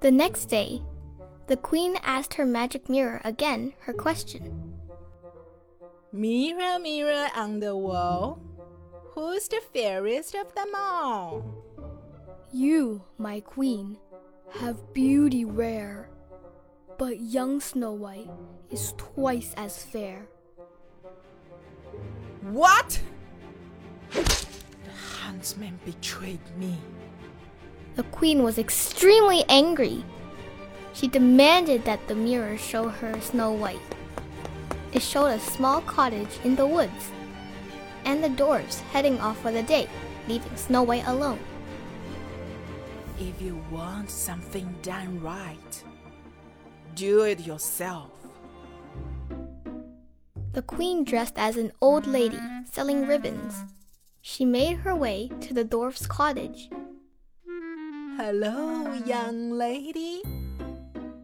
The next day, the queen asked her magic mirror again her question. Mirror, mirror on the wall, who's the fairest of them all? You, my queen, have beauty rare, but young Snow White is twice as fair. What? The huntsman betrayed me. The queen was extremely angry. She demanded that the mirror show her Snow White. It showed a small cottage in the woods, and the dwarfs heading off for the day, leaving Snow White alone. If you want something done right, do it yourself. The queen dressed as an old lady selling ribbons. She made her way to the dwarf's cottage. Hello, young lady.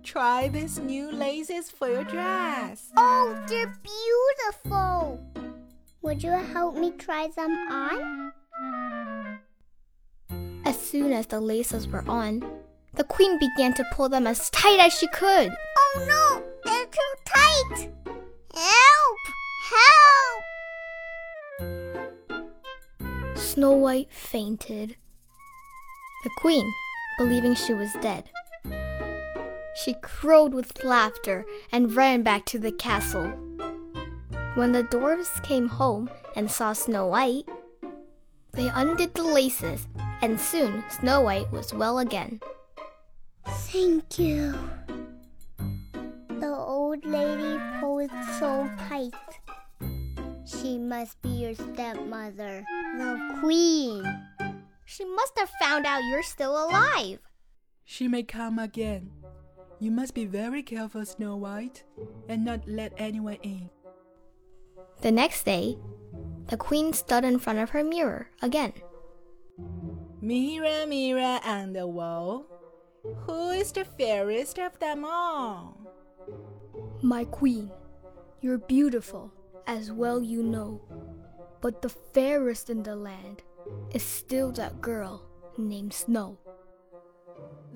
Try these new laces for your dress. Oh, they're beautiful. Would you help me try them on? As soon as the laces were on, the queen began to pull them as tight as she could. Oh no, they're too tight. Help! Help! Snow White fainted. The queen, believing she was dead, she crowed with laughter and ran back to the castle. When the dwarfs came home and saw Snow White, they undid the laces, and soon Snow White was well again. Thank you. The old lady pulled so tight. She must be your stepmother, the queen. She must have found out you're still alive. She may come again. You must be very careful, Snow White, and not let anyone in. The next day, the queen stood in front of her mirror again. Mirror, mirror on the wall, who is the fairest of them all? My queen, you're beautiful, as well you know. But the fairest in the land is still that girl named Snow.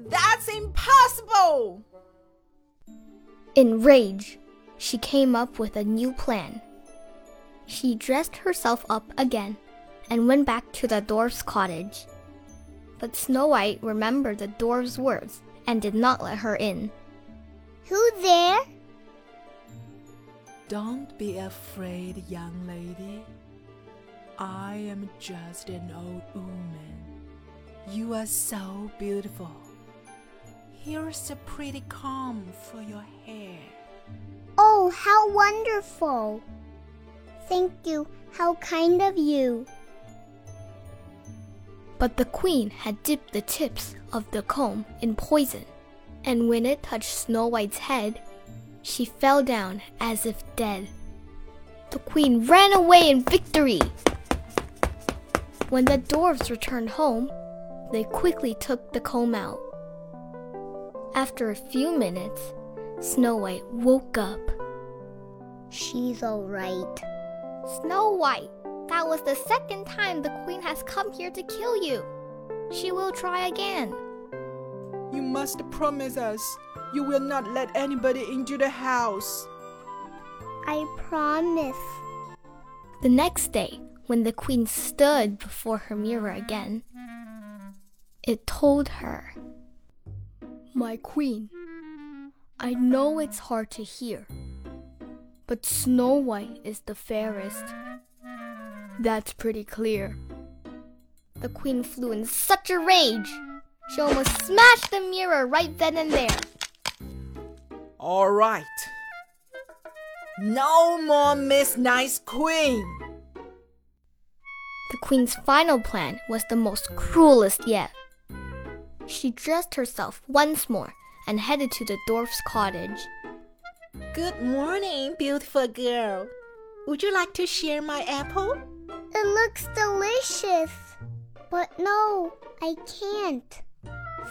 That's impossible! In rage, she came up with a new plan. She dressed herself up again and went back to the dwarf's cottage. But Snow White remembered the dwarf's words and did not let her in. Who there? Don't be afraid, young lady. I am just an old woman. You are so beautiful. Here's a pretty comb for your hair. Oh, how wonderful! Thank you. How kind of you. But the queen had dipped the tips of the comb in poison, and when it touched Snow White's head, she fell down as if dead. The queen ran away in victory. When the dwarfs returned home, they quickly took the comb out. After a few minutes, Snow White woke up. She's all right. Snow White, that was the second time the queen has come here to kill you. She will try again. You must promise us you will not let anybody into the house. I promise. The next day, when the queen stood before her mirror again, it told her, My queen, I know it's hard to hear, but Snow White is the fairest. That's pretty clear. The queen flew in such a rage. She almost smashed the mirror right then and there. All right. No more Miss Nice Queen. The queen's final plan was the most cruelest yet. She dressed herself once more and headed to the dwarf's cottage. Good morning, beautiful girl. Would you like to share my apple? It looks delicious. But no, I can't.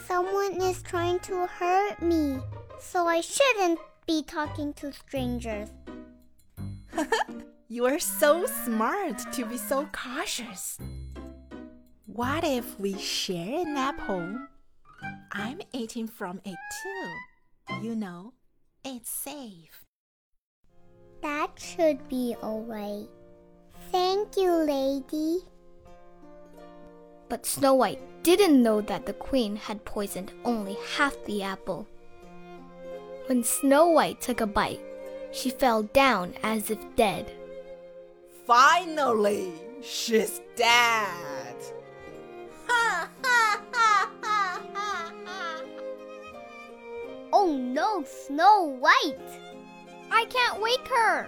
Someone is trying to hurt me, so I shouldn't be talking to strangers. You are so smart to be so cautious. What if we share an apple? I'm eating from it too. You know, it's safe. That should be alright. Thank you, lady. But Snow White didn't know that the queen had poisoned only half the apple. When Snow White took a bite, she fell down as if dead. Finally, she's dead. Ha ha ha ha ha ha. Oh no, Snow White! I can't wake her!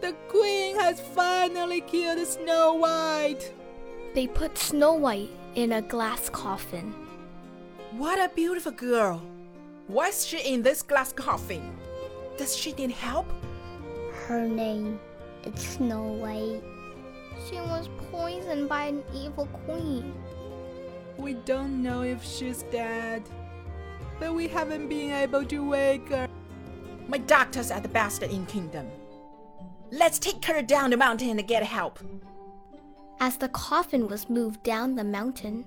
The queen has finally killed Snow White. They put Snow White in a glass coffin. What a beautiful girl. Why is she in this glass coffin? Does she need help? Her name is Snow White. She was poisoned by an evil queen. We don't know if she's dead, but we haven't been able to wake her. My doctors are the best in kingdom. Let's take her down the mountain and get help. As the coffin was moved down the mountain,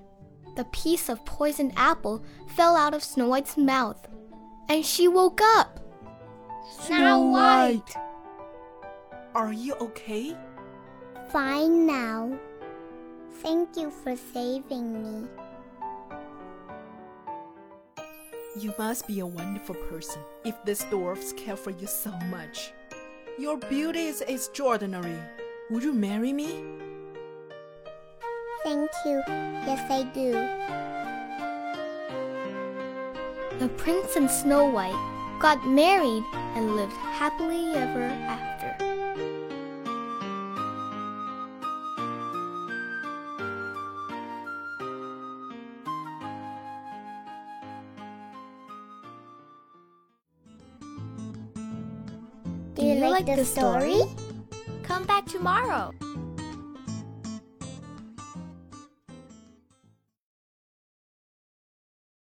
the piece of poisoned apple fell out of Snow White's mouth, and she woke up. Snow White. Are you okay? Fine now. Thank you for saving me. You must be a wonderful person if these dwarfs care for you so much. Your beauty is extraordinary. Would you marry me? Thank you. Yes, I do. The prince and Snow White got married and lived happily ever after. You, like, the story? Come back tomorrow.